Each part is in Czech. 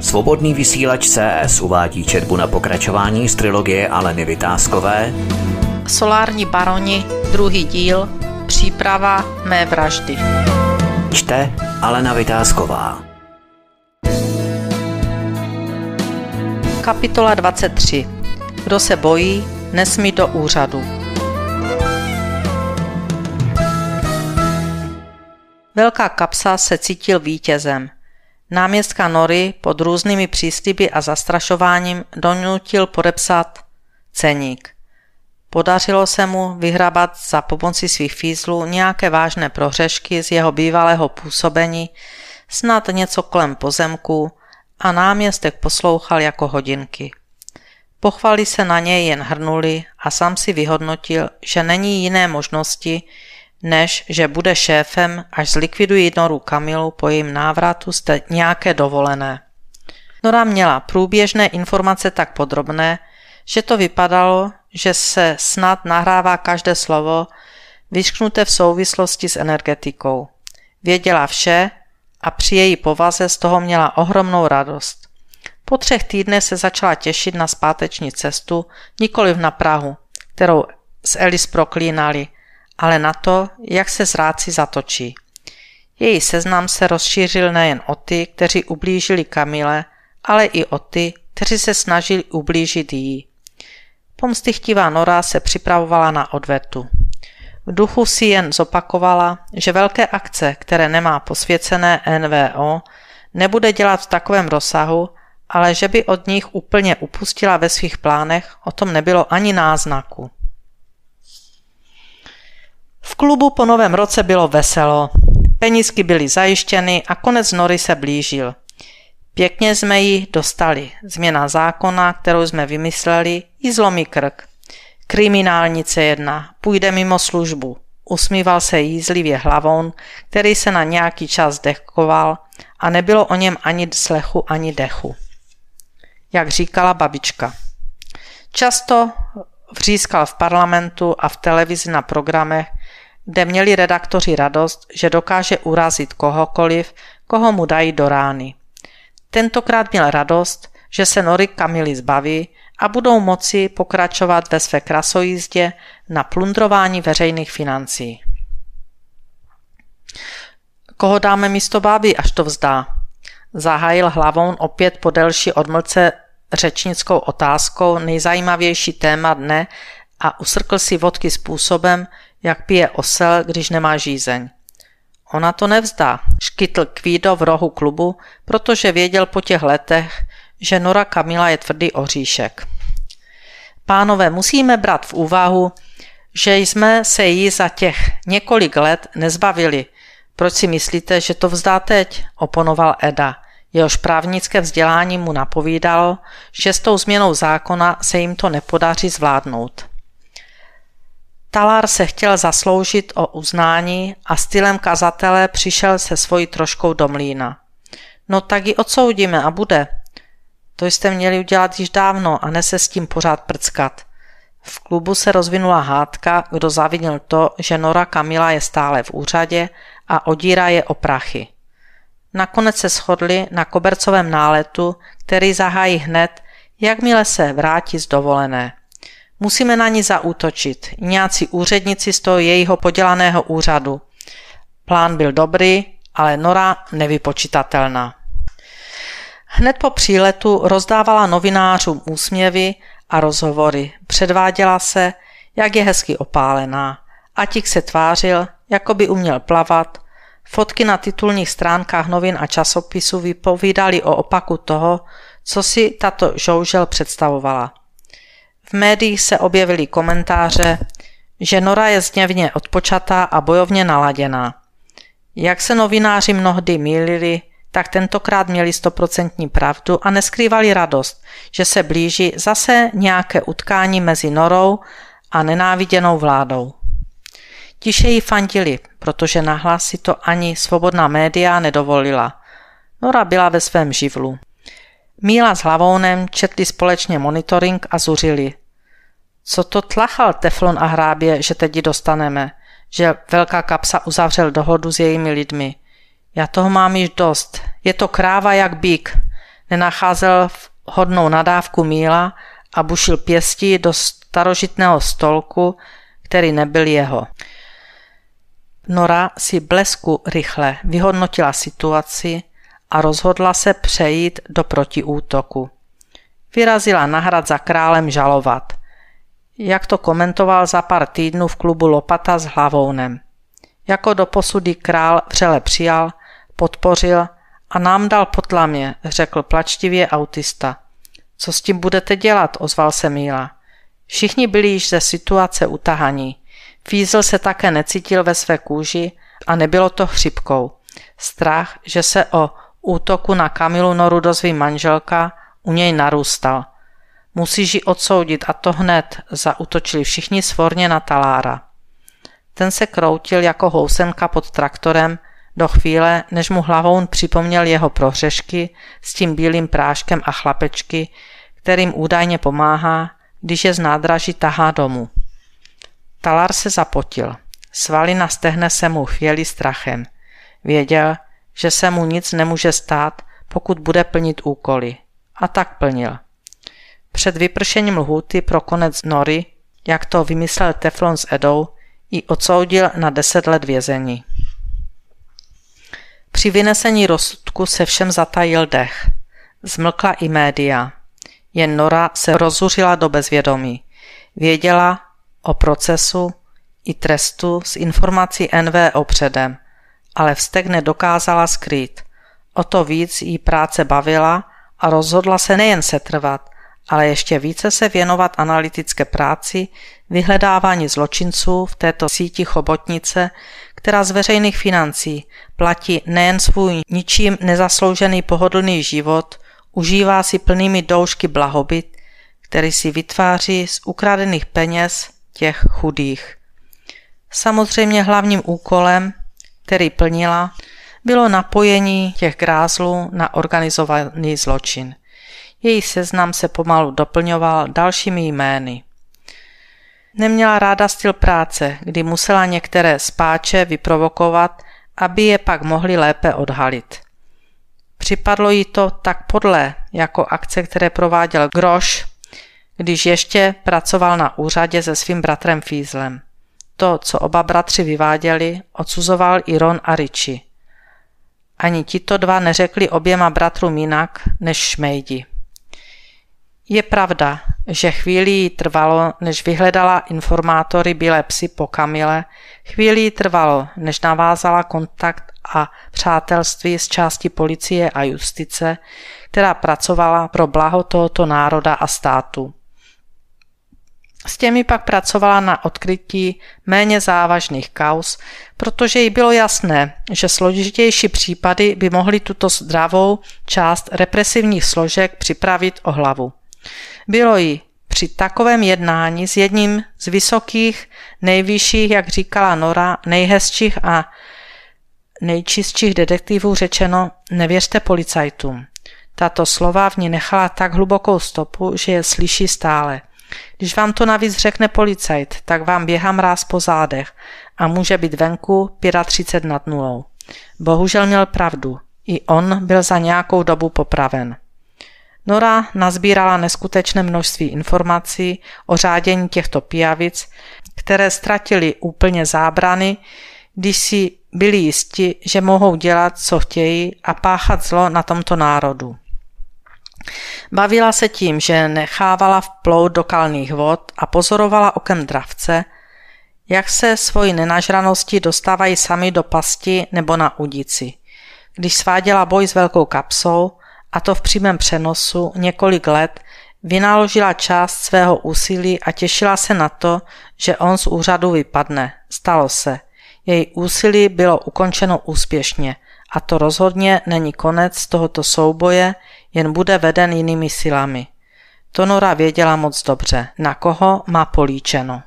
Svobodný vysílač CS uvádí četbu na pokračování z trilogie Aleny Vytázkové Solární baroni, druhý díl, příprava mé vraždy. Čte Alena Vytázková Kapitola 23. Kdo se bojí, nesmí do úřadu. Velká kapsa se cítil vítězem. Náměstka Nory pod různými přísliby a zastrašováním donutil podepsat ceník. Podařilo se mu vyhrabat za pomoci svých fízlů nějaké vážné prohřešky z jeho bývalého působení, snad něco kolem pozemku a náměstek poslouchal jako hodinky. Pochvaly se na něj jen hrnuli a sám si vyhodnotil, že není jiné možnosti, než že bude šéfem, až zlikvidují Noru Kamilu po jejím návratu z nějaké dovolené. Nora měla průběžné informace tak podrobné, že to vypadalo, že se snad nahrává každé slovo, vyšknuté v souvislosti s energetikou. Věděla vše a při její povaze z toho měla ohromnou radost. Po třech týdnech se začala těšit na zpáteční cestu, nikoliv na Prahu, kterou s Elis proklínali – ale na to, jak se zráci zatočí. Její seznam se rozšířil nejen o ty, kteří ublížili Kamile, ale i o ty, kteří se snažili ublížit jí. Pomstychtivá Nora se připravovala na odvetu. V duchu si jen zopakovala, že velké akce, které nemá posvěcené NVO, nebude dělat v takovém rozsahu, ale že by od nich úplně upustila ve svých plánech, o tom nebylo ani náznaku. Klubu po novém roce bylo veselo. Penízky byly zajištěny a konec nory se blížil. Pěkně jsme ji dostali. Změna zákona, kterou jsme vymysleli, ji zlomí krk. Kriminálnice jedna, půjde mimo službu. Usmíval se jízlivě hlavou, který se na nějaký čas dechkoval a nebylo o něm ani slechu, ani dechu. Jak říkala babička. Často vřískal v parlamentu a v televizi na programech, kde měli redaktoři radost, že dokáže urazit kohokoliv, koho mu dají do rány. Tentokrát měl radost, že se Nory Kamily zbaví a budou moci pokračovat ve své krasojízdě na plundrování veřejných financí. Koho dáme místo báby, až to vzdá? Zahájil hlavou opět po delší odmlce řečnickou otázkou nejzajímavější téma dne a usrkl si vodky způsobem, jak pije osel, když nemá žízeň. Ona to nevzdá, škytl Kvído v rohu klubu, protože věděl po těch letech, že Nora Kamila je tvrdý oříšek. Pánové, musíme brát v úvahu, že jsme se jí za těch několik let nezbavili. Proč si myslíte, že to vzdá teď? oponoval Eda. Jehož právnické vzdělání mu napovídalo, že s tou změnou zákona se jim to nepodaří zvládnout. Talar se chtěl zasloužit o uznání a stylem kazatele přišel se svojí troškou do mlína. No tak ji odsoudíme a bude. To jste měli udělat již dávno a ne se s tím pořád prckat. V klubu se rozvinula hádka, kdo zavinil to, že Nora Kamila je stále v úřadě a odírá je o prachy. Nakonec se shodli na kobercovém náletu, který zahájí hned, jakmile se vrátí z dovolené. Musíme na ní zaútočit. Nějací úředníci z toho jejího podělaného úřadu. Plán byl dobrý, ale Nora nevypočitatelná. Hned po příletu rozdávala novinářům úsměvy a rozhovory. Předváděla se, jak je hezky opálená. Atik se tvářil, jako by uměl plavat. Fotky na titulních stránkách novin a časopisů vypovídali o opaku toho, co si tato žoužel představovala. V médiích se objevily komentáře, že Nora je zněvně odpočatá a bojovně naladěná. Jak se novináři mnohdy mýlili, tak tentokrát měli stoprocentní pravdu a neskrývali radost, že se blíží zase nějaké utkání mezi Norou a nenáviděnou vládou. Tiše jí fandili, protože nahlas si to ani svobodná média nedovolila. Nora byla ve svém živlu. Míla s Hlavounem četli společně monitoring a zuřili. Co to tlachal Teflon a hrábě, že teď ji dostaneme? Že velká kapsa uzavřel dohodu s jejími lidmi. Já toho mám již dost. Je to kráva jak bík. nenacházel hodnou nadávku míla a bušil pěstí do starožitného stolku, který nebyl jeho. Nora si blesku rychle vyhodnotila situaci a rozhodla se přejít do protiútoku. Vyrazila na hrad za králem žalovat. Jak to komentoval za pár týdnů v klubu Lopata s Hlavounem. Jako do posudy král vřele přijal, podpořil a nám dal potlamě, řekl plačtivě autista. Co s tím budete dělat, ozval se Míla. Všichni byli již ze situace utahaní. Fízl se také necítil ve své kůži a nebylo to chřipkou. Strach, že se o útoku na Kamilu Noru dozví manželka, u něj narůstal. Musíš ji odsoudit a to hned, zautočili všichni svorně na talára. Ten se kroutil jako housenka pod traktorem do chvíle, než mu hlavou připomněl jeho prohřešky s tím bílým práškem a chlapečky, kterým údajně pomáhá, když je z nádraží tahá domů. Talar se zapotil. Svaly na stehne se mu chvěli strachem. Věděl, že se mu nic nemůže stát, pokud bude plnit úkoly. A tak plnil. Před vypršením lhůty pro konec nory, jak to vymyslel Teflon s Edou, ji odsoudil na deset let vězení. Při vynesení rozsudku se všem zatajil dech. Zmlkla i média. Jen Nora se rozuřila do bezvědomí. Věděla o procesu i trestu s informací NVO předem, ale vztek nedokázala skrýt. O to víc jí práce bavila a rozhodla se nejen setrvat, ale ještě více se věnovat analytické práci, vyhledávání zločinců v této síti chobotnice, která z veřejných financí platí nejen svůj ničím nezasloužený pohodlný život, užívá si plnými doušky blahobyt, který si vytváří z ukradených peněz těch chudých. Samozřejmě hlavním úkolem, který plnila, bylo napojení těch grázlů na organizovaný zločin. Její seznam se pomalu doplňoval dalšími jmény. Neměla ráda styl práce, kdy musela některé spáče vyprovokovat, aby je pak mohli lépe odhalit. Připadlo jí to tak podle, jako akce, které prováděl Groš, když ještě pracoval na úřadě se svým bratrem Fízlem. To, co oba bratři vyváděli, odsuzoval i Ron a Richie. Ani tito dva neřekli oběma bratrům jinak než šmejdi. Je pravda, že chvíli jí trvalo, než vyhledala informátory bílé psy po Kamile, chvíli jí trvalo, než navázala kontakt a přátelství s části policie a justice, která pracovala pro blaho tohoto národa a státu. S těmi pak pracovala na odkrytí méně závažných kaus, protože jí bylo jasné, že složitější případy by mohly tuto zdravou část represivních složek připravit o hlavu. Bylo jí při takovém jednání s jedním z vysokých, nejvyšších, jak říkala Nora, nejhezčích a nejčistších detektivů řečeno nevěřte policajtům. Tato slova v ní nechala tak hlubokou stopu, že je slyší stále. Když vám to navíc řekne policajt, tak vám běhá mráz po zádech a může být venku 35 nad nulou. Bohužel měl pravdu. I on byl za nějakou dobu popraven. Nora nazbírala neskutečné množství informací o řádění těchto pijavic, které ztratili úplně zábrany, když si byli jisti, že mohou dělat, co chtějí a páchat zlo na tomto národu. Bavila se tím, že nechávala vplout do kalných vod a pozorovala okem dravce, jak se svoji nenažranosti dostávají sami do pasti nebo na udici. Když sváděla boj s velkou kapsou, a to v přímém přenosu několik let, vynaložila část svého úsilí a těšila se na to, že on z úřadu vypadne. Stalo se. Její úsilí bylo ukončeno úspěšně a to rozhodně není konec tohoto souboje, jen bude veden jinými silami. Tonora věděla moc dobře, na koho má políčeno.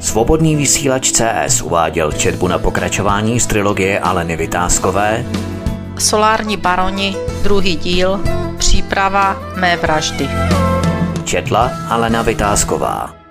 Svobodný vysílač CS uváděl četbu na pokračování z trilogie Aleny Vytázkové Solární baroni, druhý díl, příprava mé vraždy. Četla Alena Vytázková.